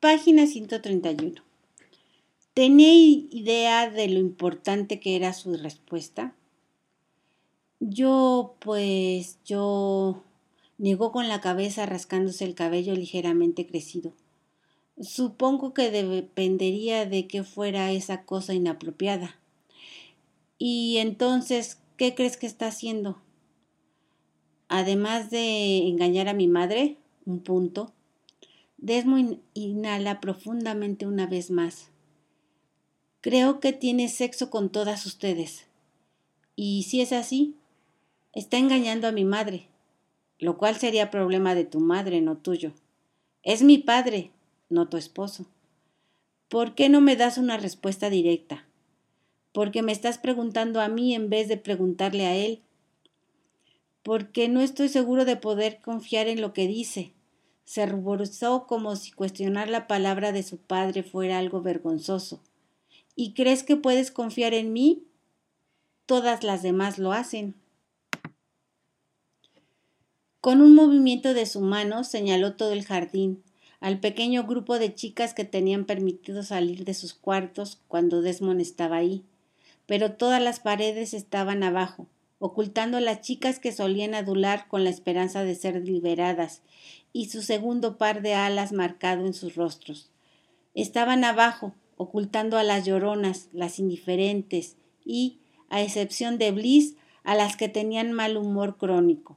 Página 131. ¿Tenía idea de lo importante que era su respuesta? Yo, pues, yo, negó con la cabeza rascándose el cabello ligeramente crecido. Supongo que dependería de que fuera esa cosa inapropiada. Y entonces, ¿qué crees que está haciendo? Además de engañar a mi madre, un punto. Desmond inhala profundamente una vez más. Creo que tiene sexo con todas ustedes. Y si es así, está engañando a mi madre, lo cual sería problema de tu madre, no tuyo. Es mi padre, no tu esposo. ¿Por qué no me das una respuesta directa? Porque me estás preguntando a mí en vez de preguntarle a él. Porque no estoy seguro de poder confiar en lo que dice. Se ruborizó como si cuestionar la palabra de su padre fuera algo vergonzoso. ¿Y crees que puedes confiar en mí? Todas las demás lo hacen. Con un movimiento de su mano señaló todo el jardín, al pequeño grupo de chicas que tenían permitido salir de sus cuartos cuando Desmond estaba ahí. Pero todas las paredes estaban abajo, ocultando a las chicas que solían adular con la esperanza de ser liberadas, y su segundo par de alas marcado en sus rostros. Estaban abajo, ocultando a las lloronas, las indiferentes, y, a excepción de Bliss, a las que tenían mal humor crónico.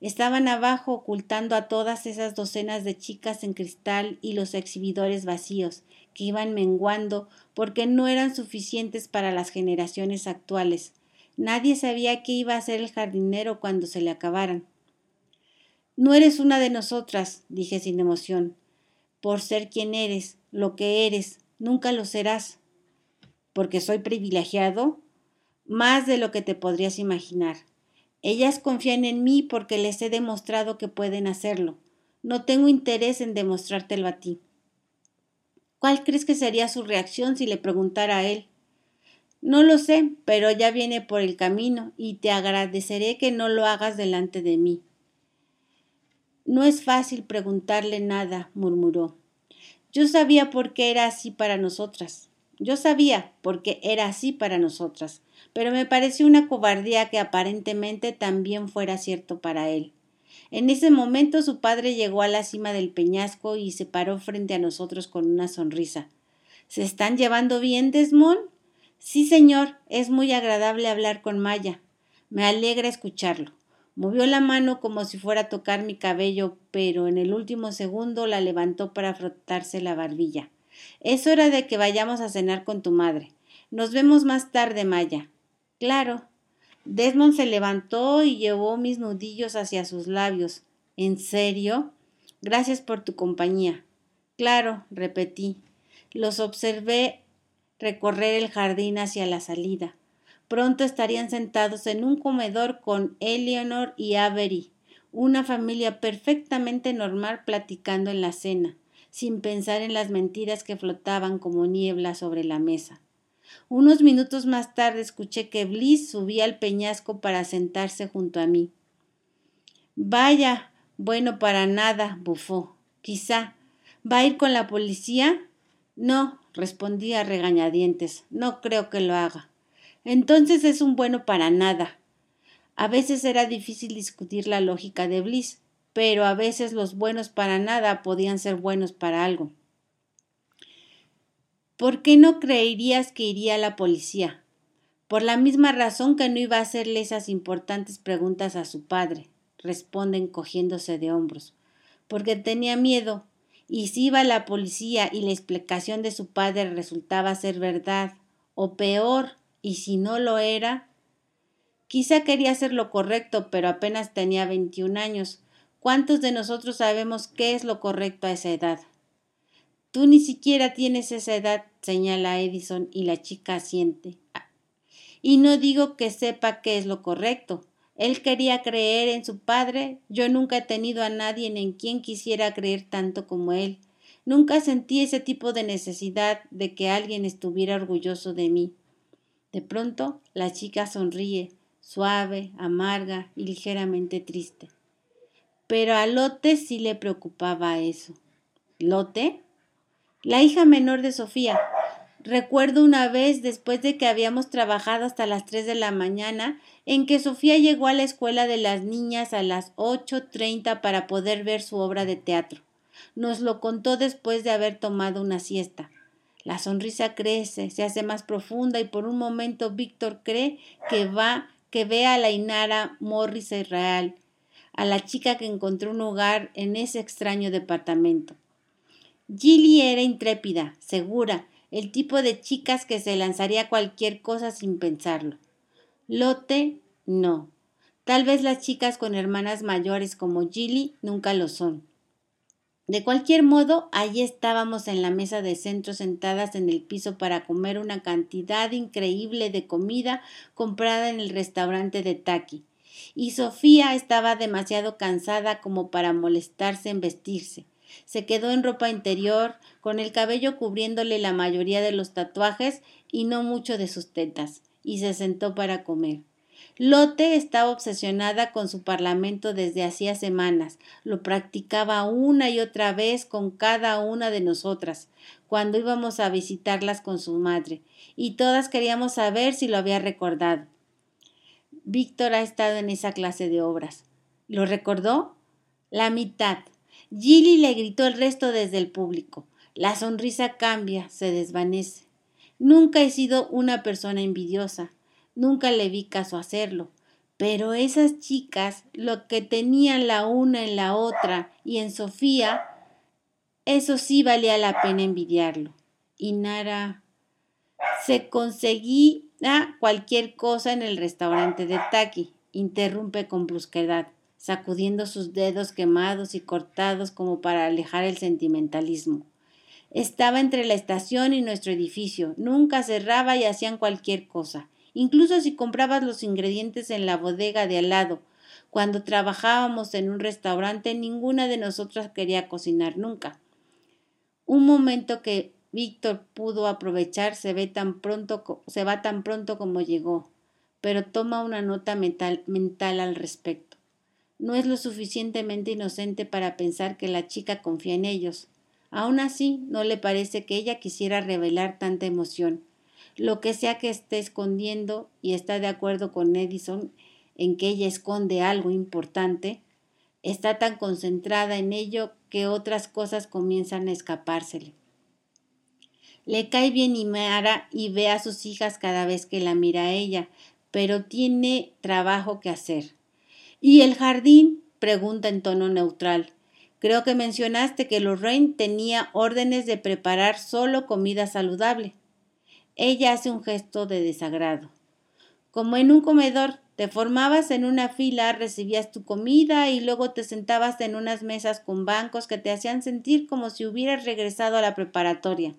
Estaban abajo ocultando a todas esas docenas de chicas en cristal y los exhibidores vacíos, que iban menguando porque no eran suficientes para las generaciones actuales. Nadie sabía qué iba a hacer el jardinero cuando se le acabaran. No eres una de nosotras, dije sin emoción. Por ser quien eres, lo que eres, nunca lo serás. Porque soy privilegiado, más de lo que te podrías imaginar. Ellas confían en mí porque les he demostrado que pueden hacerlo. No tengo interés en demostrártelo a ti. ¿Cuál crees que sería su reacción si le preguntara a él? No lo sé, pero ya viene por el camino y te agradeceré que no lo hagas delante de mí. No es fácil preguntarle nada, murmuró. Yo sabía por qué era así para nosotras. Yo sabía por qué era así para nosotras pero me pareció una cobardía que aparentemente también fuera cierto para él. En ese momento su padre llegó a la cima del peñasco y se paró frente a nosotros con una sonrisa. ¿Se están llevando bien, Desmond? Sí, señor, es muy agradable hablar con Maya. Me alegra escucharlo. Movió la mano como si fuera a tocar mi cabello, pero en el último segundo la levantó para frotarse la barbilla. Es hora de que vayamos a cenar con tu madre. Nos vemos más tarde, Maya. Claro. Desmond se levantó y llevó mis nudillos hacia sus labios. ¿En serio? Gracias por tu compañía. Claro, repetí. Los observé recorrer el jardín hacia la salida. Pronto estarían sentados en un comedor con Eleanor y Avery, una familia perfectamente normal platicando en la cena, sin pensar en las mentiras que flotaban como niebla sobre la mesa. Unos minutos más tarde escuché que Bliss subía al peñasco para sentarse junto a mí. Vaya, bueno para nada, bufó. Quizá. ¿Va a ir con la policía? No, respondí a regañadientes. No creo que lo haga. Entonces es un bueno para nada. A veces era difícil discutir la lógica de Bliss, pero a veces los buenos para nada podían ser buenos para algo. ¿Por qué no creerías que iría a la policía? Por la misma razón que no iba a hacerle esas importantes preguntas a su padre, responde encogiéndose de hombros. Porque tenía miedo. Y si iba la policía y la explicación de su padre resultaba ser verdad, o peor, y si no lo era, quizá quería hacer lo correcto, pero apenas tenía 21 años. ¿Cuántos de nosotros sabemos qué es lo correcto a esa edad? Tú ni siquiera tienes esa edad, señala Edison, y la chica asiente. Y no digo que sepa qué es lo correcto. Él quería creer en su padre. Yo nunca he tenido a nadie en quien quisiera creer tanto como él. Nunca sentí ese tipo de necesidad de que alguien estuviera orgulloso de mí. De pronto la chica sonríe, suave, amarga y ligeramente triste. Pero a Lote sí le preocupaba eso. ¿Lote? la hija menor de Sofía. Recuerdo una vez, después de que habíamos trabajado hasta las 3 de la mañana, en que Sofía llegó a la escuela de las niñas a las 8.30 para poder ver su obra de teatro. Nos lo contó después de haber tomado una siesta. La sonrisa crece, se hace más profunda y por un momento Víctor cree que va, que ve a la Inara Morris Israel, a la chica que encontró un hogar en ese extraño departamento. Gilly era intrépida, segura, el tipo de chicas que se lanzaría a cualquier cosa sin pensarlo. Lote, no. Tal vez las chicas con hermanas mayores como Gilly nunca lo son. De cualquier modo, allí estábamos en la mesa de centro sentadas en el piso para comer una cantidad increíble de comida comprada en el restaurante de Taki. Y Sofía estaba demasiado cansada como para molestarse en vestirse. Se quedó en ropa interior, con el cabello cubriéndole la mayoría de los tatuajes y no mucho de sus tetas, y se sentó para comer. Lotte estaba obsesionada con su parlamento desde hacía semanas. Lo practicaba una y otra vez con cada una de nosotras, cuando íbamos a visitarlas con su madre, y todas queríamos saber si lo había recordado. Víctor ha estado en esa clase de obras. ¿Lo recordó? La mitad. Gilly le gritó el resto desde el público. La sonrisa cambia, se desvanece. Nunca he sido una persona envidiosa. Nunca le vi caso hacerlo. Pero esas chicas, lo que tenían la una en la otra y en Sofía, eso sí valía la pena envidiarlo. Y Nara se conseguía cualquier cosa en el restaurante de Taki, interrumpe con brusquedad, sacudiendo sus dedos quemados y cortados como para alejar el sentimentalismo. Estaba entre la estación y nuestro edificio, nunca cerraba y hacían cualquier cosa incluso si comprabas los ingredientes en la bodega de al lado. Cuando trabajábamos en un restaurante, ninguna de nosotras quería cocinar nunca. Un momento que Víctor pudo aprovechar se, ve tan pronto, se va tan pronto como llegó, pero toma una nota mental, mental al respecto. No es lo suficientemente inocente para pensar que la chica confía en ellos. Aún así, no le parece que ella quisiera revelar tanta emoción lo que sea que esté escondiendo y está de acuerdo con Edison en que ella esconde algo importante, está tan concentrada en ello que otras cosas comienzan a escapársele. Le cae bien Imara y ve a sus hijas cada vez que la mira a ella, pero tiene trabajo que hacer. ¿Y el jardín? pregunta en tono neutral. Creo que mencionaste que Lorraine tenía órdenes de preparar solo comida saludable. Ella hace un gesto de desagrado. Como en un comedor, te formabas en una fila, recibías tu comida y luego te sentabas en unas mesas con bancos que te hacían sentir como si hubieras regresado a la preparatoria.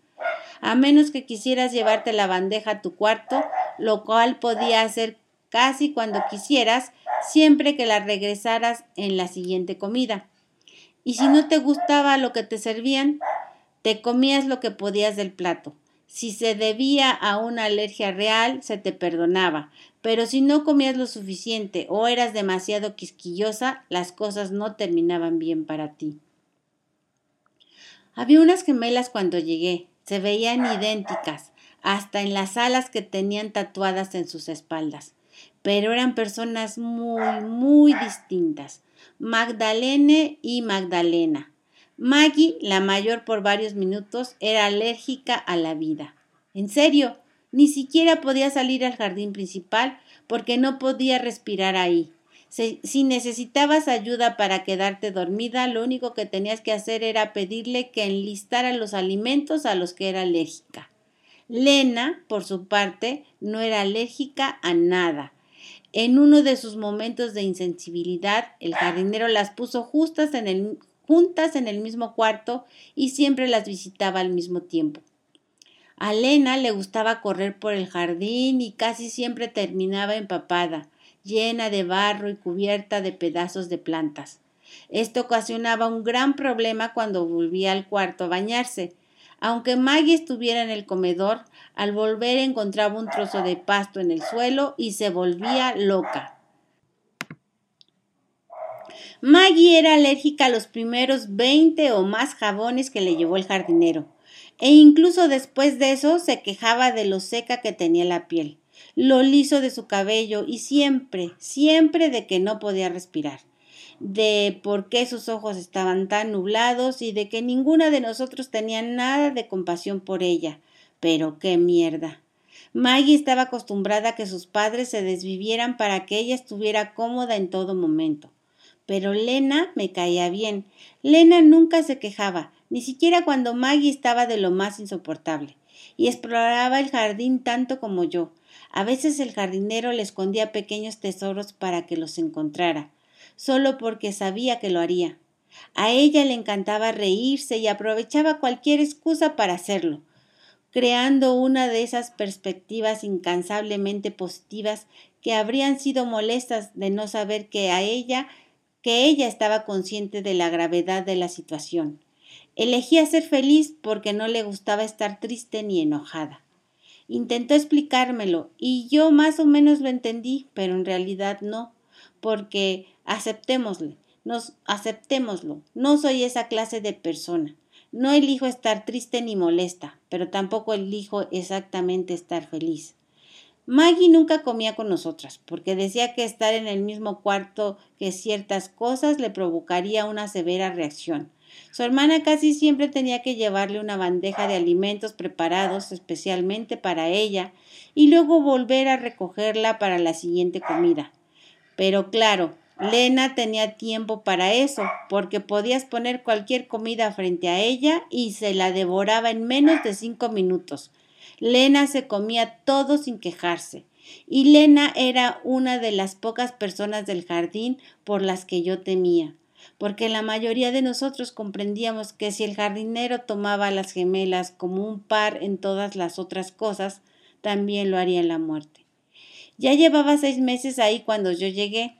A menos que quisieras llevarte la bandeja a tu cuarto, lo cual podía hacer casi cuando quisieras, siempre que la regresaras en la siguiente comida. Y si no te gustaba lo que te servían, te comías lo que podías del plato. Si se debía a una alergia real, se te perdonaba, pero si no comías lo suficiente o eras demasiado quisquillosa, las cosas no terminaban bien para ti. Había unas gemelas cuando llegué, se veían idénticas, hasta en las alas que tenían tatuadas en sus espaldas, pero eran personas muy, muy distintas. Magdalene y Magdalena. Maggie, la mayor por varios minutos, era alérgica a la vida. En serio, ni siquiera podía salir al jardín principal porque no podía respirar ahí. Si necesitabas ayuda para quedarte dormida, lo único que tenías que hacer era pedirle que enlistara los alimentos a los que era alérgica. Lena, por su parte, no era alérgica a nada. En uno de sus momentos de insensibilidad, el jardinero las puso justas en el, juntas en el mismo cuarto y siempre las visitaba al mismo tiempo. A Lena le gustaba correr por el jardín y casi siempre terminaba empapada, llena de barro y cubierta de pedazos de plantas. Esto ocasionaba un gran problema cuando volvía al cuarto a bañarse. Aunque Maggie estuviera en el comedor, al volver encontraba un trozo de pasto en el suelo y se volvía loca. Maggie era alérgica a los primeros 20 o más jabones que le llevó el jardinero. e incluso después de eso se quejaba de lo seca que tenía la piel, lo liso de su cabello y siempre, siempre de que no podía respirar, de por qué sus ojos estaban tan nublados y de que ninguna de nosotros tenía nada de compasión por ella. Pero qué mierda. Maggie estaba acostumbrada a que sus padres se desvivieran para que ella estuviera cómoda en todo momento. Pero Lena me caía bien. Lena nunca se quejaba, ni siquiera cuando Maggie estaba de lo más insoportable, y exploraba el jardín tanto como yo. A veces el jardinero le escondía pequeños tesoros para que los encontrara, solo porque sabía que lo haría. A ella le encantaba reírse y aprovechaba cualquier excusa para hacerlo, creando una de esas perspectivas incansablemente positivas que habrían sido molestas de no saber que a ella que ella estaba consciente de la gravedad de la situación. Elegía ser feliz porque no le gustaba estar triste ni enojada. Intentó explicármelo y yo más o menos lo entendí, pero en realidad no, porque aceptémosle, nos aceptémoslo. No soy esa clase de persona. No elijo estar triste ni molesta, pero tampoco elijo exactamente estar feliz. Maggie nunca comía con nosotras, porque decía que estar en el mismo cuarto que ciertas cosas le provocaría una severa reacción. Su hermana casi siempre tenía que llevarle una bandeja de alimentos preparados especialmente para ella y luego volver a recogerla para la siguiente comida. Pero claro, Lena tenía tiempo para eso, porque podías poner cualquier comida frente a ella y se la devoraba en menos de cinco minutos. Lena se comía todo sin quejarse. Y Lena era una de las pocas personas del jardín por las que yo temía, porque la mayoría de nosotros comprendíamos que si el jardinero tomaba a las gemelas como un par en todas las otras cosas, también lo haría en la muerte. Ya llevaba seis meses ahí cuando yo llegué,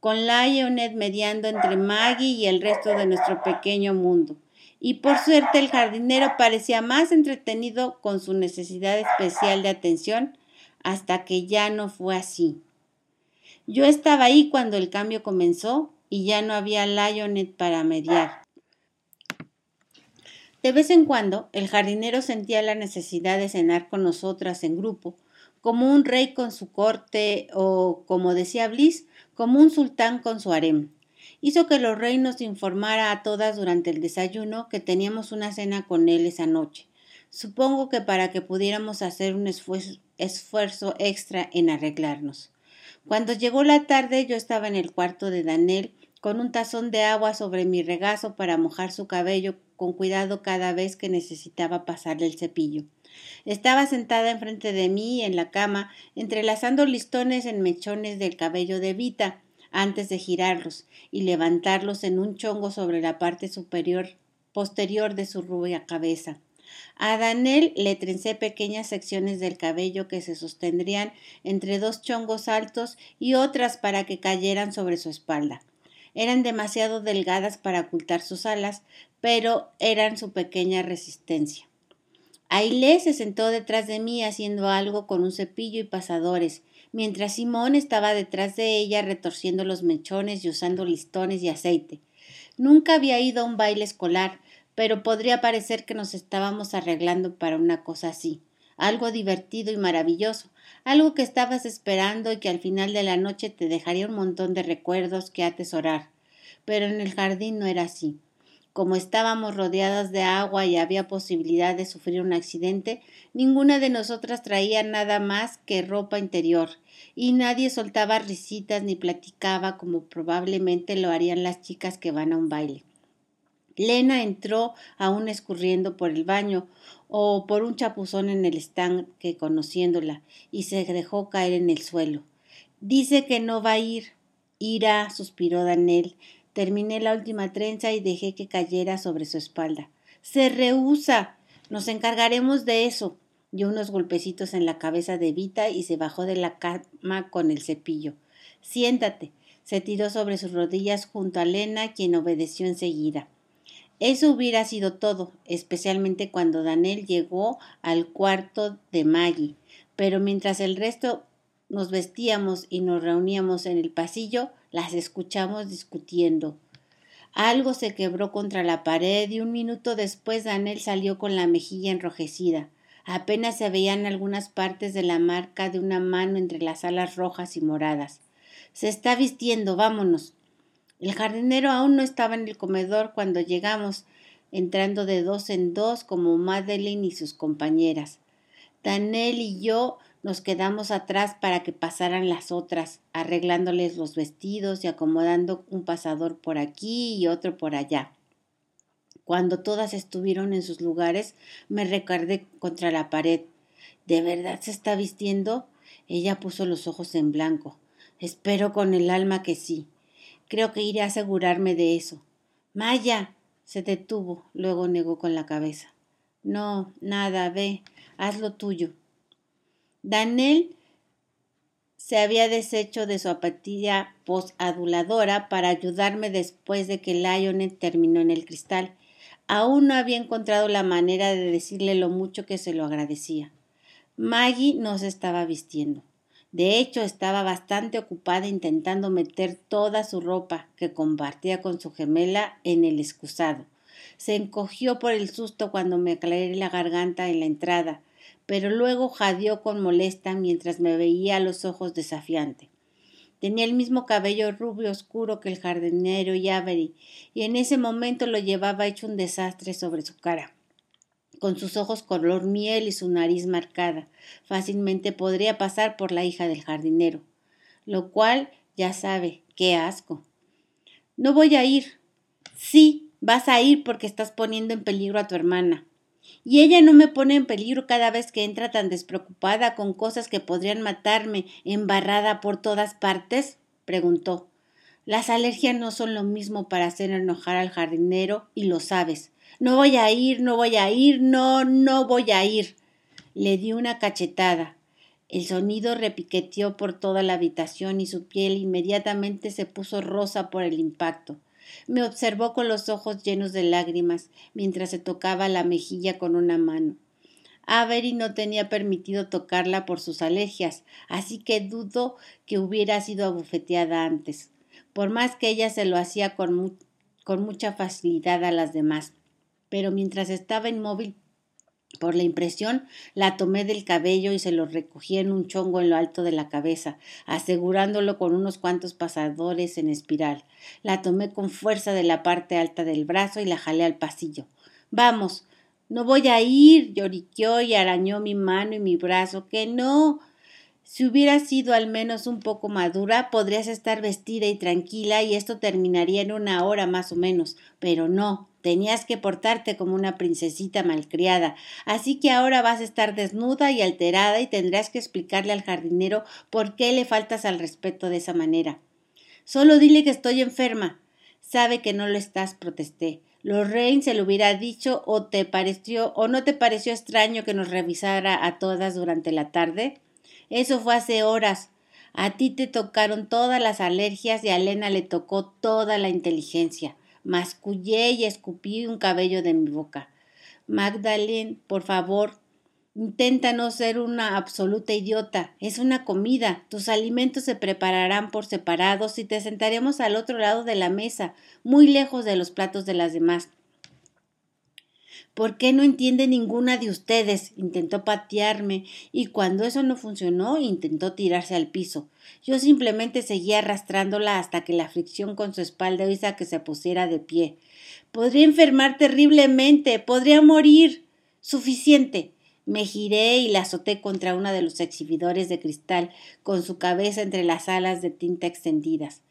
con Lionel mediando entre Maggie y el resto de nuestro pequeño mundo y por suerte el jardinero parecía más entretenido con su necesidad especial de atención hasta que ya no fue así. Yo estaba ahí cuando el cambio comenzó y ya no había Lionet para mediar. De vez en cuando el jardinero sentía la necesidad de cenar con nosotras en grupo, como un rey con su corte o, como decía Bliss, como un sultán con su harem hizo que los reinos informara a todas durante el desayuno que teníamos una cena con él esa noche. Supongo que para que pudiéramos hacer un esfuerzo, extra en arreglarnos. Cuando llegó la tarde yo estaba en el cuarto de Daniel con un tazón de agua sobre mi regazo para mojar su cabello con cuidado cada vez que necesitaba pasarle el cepillo. Estaba sentada enfrente de mí en la cama, entrelazando listones en mechones del cabello de Vita, antes de girarlos y levantarlos en un chongo sobre la parte superior posterior de su rubia cabeza. A Daniel le trencé pequeñas secciones del cabello que se sostendrían entre dos chongos altos y otras para que cayeran sobre su espalda. Eran demasiado delgadas para ocultar sus alas, pero eran su pequeña resistencia. Ailé se sentó detrás de mí haciendo algo con un cepillo y pasadores, mientras Simón estaba detrás de ella retorciendo los mechones y usando listones y aceite. Nunca había ido a un baile escolar, pero podría parecer que nos estábamos arreglando para una cosa así, algo divertido y maravilloso, algo que estabas esperando y que al final de la noche te dejaría un montón de recuerdos que atesorar. Pero en el jardín no era así. Como estábamos rodeadas de agua y había posibilidad de sufrir un accidente, ninguna de nosotras traía nada más que ropa interior, y nadie soltaba risitas ni platicaba como probablemente lo harían las chicas que van a un baile. Lena entró aún escurriendo por el baño o por un chapuzón en el estanque conociéndola y se dejó caer en el suelo. Dice que no va a ir. Irá, suspiró Daniel. Terminé la última trenza y dejé que cayera sobre su espalda. Se rehúsa. Nos encargaremos de eso. Dio unos golpecitos en la cabeza de Vita y se bajó de la cama con el cepillo. Siéntate. Se tiró sobre sus rodillas junto a Lena, quien obedeció enseguida. Eso hubiera sido todo, especialmente cuando Daniel llegó al cuarto de Maggie. Pero mientras el resto nos vestíamos y nos reuníamos en el pasillo, las escuchamos discutiendo. Algo se quebró contra la pared y un minuto después Daniel salió con la mejilla enrojecida. Apenas se veían algunas partes de la marca de una mano entre las alas rojas y moradas. Se está vistiendo, vámonos. El jardinero aún no estaba en el comedor cuando llegamos, entrando de dos en dos como Madeline y sus compañeras. Daniel y yo nos quedamos atrás para que pasaran las otras, arreglándoles los vestidos y acomodando un pasador por aquí y otro por allá. Cuando todas estuvieron en sus lugares, me recargué contra la pared. ¿De verdad se está vistiendo? Ella puso los ojos en blanco. Espero con el alma que sí. Creo que iré a asegurarme de eso. Maya. se detuvo, luego negó con la cabeza. No, nada, ve, haz lo tuyo. Daniel se había deshecho de su apatía posaduladora para ayudarme después de que Lionel terminó en el cristal. Aún no había encontrado la manera de decirle lo mucho que se lo agradecía. Maggie no se estaba vistiendo. De hecho, estaba bastante ocupada intentando meter toda su ropa, que compartía con su gemela, en el excusado. Se encogió por el susto cuando me aclaré la garganta en la entrada pero luego jadeó con molesta mientras me veía a los ojos desafiante. Tenía el mismo cabello rubio oscuro que el jardinero y Avery, y en ese momento lo llevaba hecho un desastre sobre su cara. Con sus ojos color miel y su nariz marcada, fácilmente podría pasar por la hija del jardinero. Lo cual, ya sabe, qué asco. No voy a ir. Sí, vas a ir porque estás poniendo en peligro a tu hermana. Y ella no me pone en peligro cada vez que entra tan despreocupada con cosas que podrían matarme, embarrada por todas partes? preguntó. Las alergias no son lo mismo para hacer enojar al jardinero y lo sabes. No voy a ir, no voy a ir, no, no voy a ir. Le di una cachetada. El sonido repiqueteó por toda la habitación y su piel inmediatamente se puso rosa por el impacto. Me observó con los ojos llenos de lágrimas mientras se tocaba la mejilla con una mano. Avery no tenía permitido tocarla por sus alergias, así que dudo que hubiera sido abofeteada antes, por más que ella se lo hacía con, con mucha facilidad a las demás. Pero mientras estaba inmóvil por la impresión, la tomé del cabello y se lo recogí en un chongo en lo alto de la cabeza, asegurándolo con unos cuantos pasadores en espiral. La tomé con fuerza de la parte alta del brazo y la jalé al pasillo. Vamos. No voy a ir. lloriqueó y arañó mi mano y mi brazo. Que no. Si hubieras sido al menos un poco madura, podrías estar vestida y tranquila y esto terminaría en una hora más o menos. Pero no, tenías que portarte como una princesita malcriada. Así que ahora vas a estar desnuda y alterada y tendrás que explicarle al jardinero por qué le faltas al respeto de esa manera. Solo dile que estoy enferma. Sabe que no lo estás, protesté. Lorraine se lo hubiera dicho o te pareció o no te pareció extraño que nos revisara a todas durante la tarde. Eso fue hace horas. A ti te tocaron todas las alergias y a Elena le tocó toda la inteligencia. Mascullé y escupí un cabello de mi boca. Magdalene, por favor, intenta no ser una absoluta idiota. Es una comida. Tus alimentos se prepararán por separados y te sentaremos al otro lado de la mesa, muy lejos de los platos de las demás. ¿Por qué no entiende ninguna de ustedes? Intentó patearme y cuando eso no funcionó intentó tirarse al piso. Yo simplemente seguía arrastrándola hasta que la fricción con su espalda hizo que se pusiera de pie. Podría enfermar terriblemente, podría morir. Suficiente. Me giré y la azoté contra uno de los exhibidores de cristal, con su cabeza entre las alas de tinta extendidas.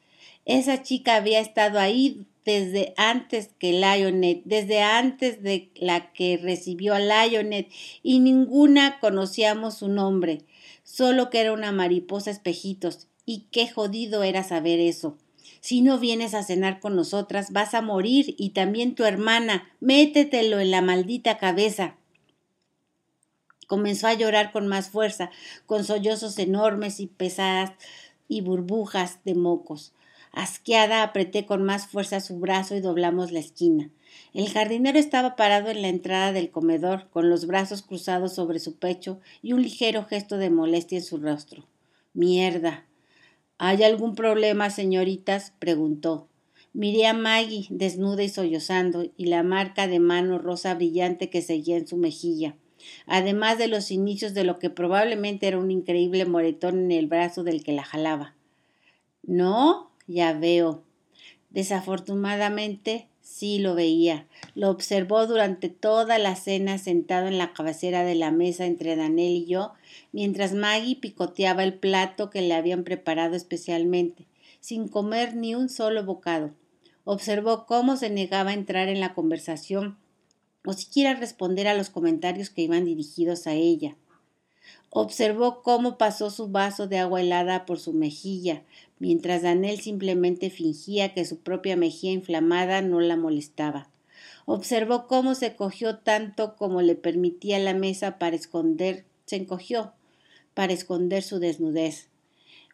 Esa chica había estado ahí desde antes que Lionet, desde antes de la que recibió a Lionet, y ninguna conocíamos su nombre, solo que era una mariposa espejitos, y qué jodido era saber eso. Si no vienes a cenar con nosotras, vas a morir, y también tu hermana, métetelo en la maldita cabeza. Comenzó a llorar con más fuerza, con sollozos enormes y pesadas y burbujas de mocos. Asqueada, apreté con más fuerza su brazo y doblamos la esquina. El jardinero estaba parado en la entrada del comedor, con los brazos cruzados sobre su pecho y un ligero gesto de molestia en su rostro. Mierda. ¿Hay algún problema, señoritas? preguntó. Miré a Maggie, desnuda y sollozando, y la marca de mano rosa brillante que seguía en su mejilla, además de los inicios de lo que probablemente era un increíble moretón en el brazo del que la jalaba. No, ya veo. Desafortunadamente, sí lo veía. Lo observó durante toda la cena sentado en la cabecera de la mesa entre Daniel y yo, mientras Maggie picoteaba el plato que le habían preparado especialmente, sin comer ni un solo bocado. Observó cómo se negaba a entrar en la conversación o siquiera responder a los comentarios que iban dirigidos a ella. Observó cómo pasó su vaso de agua helada por su mejilla, mientras Daniel simplemente fingía que su propia mejilla inflamada no la molestaba. Observó cómo se cogió tanto como le permitía la mesa para esconder, se encogió para esconder su desnudez.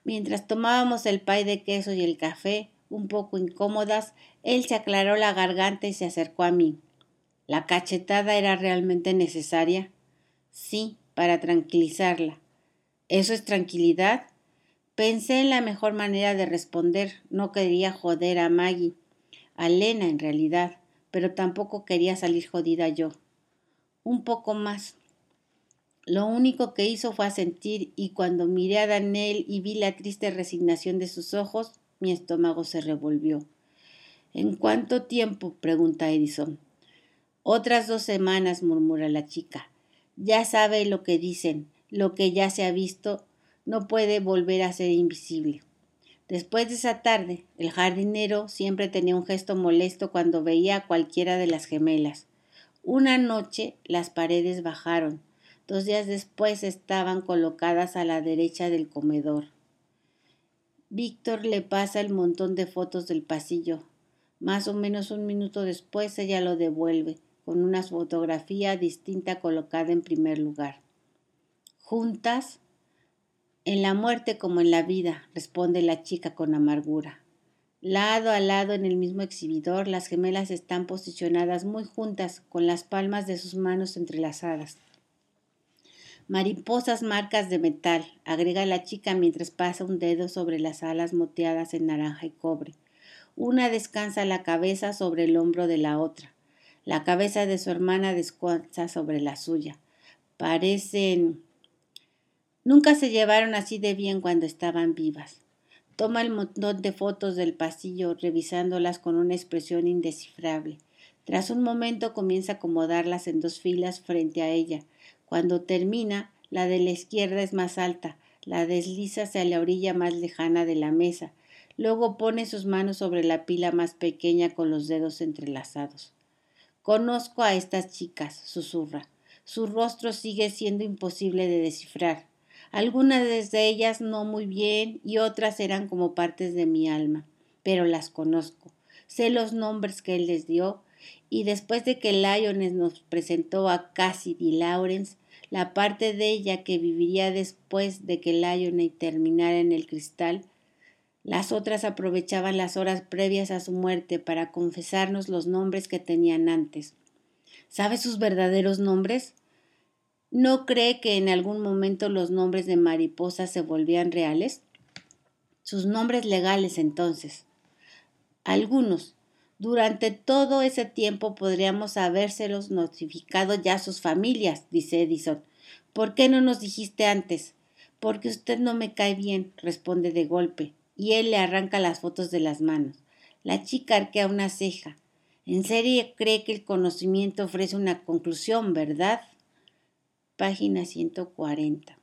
Mientras tomábamos el pay de queso y el café, un poco incómodas, él se aclaró la garganta y se acercó a mí. ¿La cachetada era realmente necesaria? Sí, para tranquilizarla. ¿Eso es tranquilidad? Pensé en la mejor manera de responder. No quería joder a Maggie, a Lena en realidad, pero tampoco quería salir jodida yo. Un poco más. Lo único que hizo fue asentir y cuando miré a Daniel y vi la triste resignación de sus ojos, mi estómago se revolvió. ¿En cuánto tiempo? pregunta Edison. Otras dos semanas, murmura la chica. Ya sabe lo que dicen, lo que ya se ha visto, no puede volver a ser invisible. Después de esa tarde, el jardinero siempre tenía un gesto molesto cuando veía a cualquiera de las gemelas. Una noche las paredes bajaron. Dos días después estaban colocadas a la derecha del comedor. Víctor le pasa el montón de fotos del pasillo. Más o menos un minuto después ella lo devuelve, con una fotografía distinta colocada en primer lugar. Juntas, en la muerte como en la vida, responde la chica con amargura. Lado a lado en el mismo exhibidor, las gemelas están posicionadas muy juntas, con las palmas de sus manos entrelazadas. Mariposas marcas de metal, agrega la chica mientras pasa un dedo sobre las alas moteadas en naranja y cobre. Una descansa la cabeza sobre el hombro de la otra. La cabeza de su hermana descansa sobre la suya. Parecen... Nunca se llevaron así de bien cuando estaban vivas. Toma el montón de fotos del pasillo, revisándolas con una expresión indescifrable. Tras un momento comienza a acomodarlas en dos filas frente a ella, cuando termina, la de la izquierda es más alta, la desliza hacia la orilla más lejana de la mesa, luego pone sus manos sobre la pila más pequeña con los dedos entrelazados. Conozco a estas chicas, susurra. Su rostro sigue siendo imposible de descifrar. Algunas de ellas no muy bien y otras eran como partes de mi alma, pero las conozco. Sé los nombres que él les dio y después de que Lyons nos presentó a Cassidy Lawrence, la parte de ella que viviría después de que Lyons terminara en el cristal, las otras aprovechaban las horas previas a su muerte para confesarnos los nombres que tenían antes. ¿Sabe sus verdaderos nombres? ¿No cree que en algún momento los nombres de mariposas se volvían reales? Sus nombres legales entonces. Algunos, durante todo ese tiempo podríamos habérselos notificado ya a sus familias, dice Edison. ¿Por qué no nos dijiste antes? Porque usted no me cae bien, responde de golpe, y él le arranca las fotos de las manos. La chica arquea una ceja. En serio cree que el conocimiento ofrece una conclusión, ¿verdad? Página 140.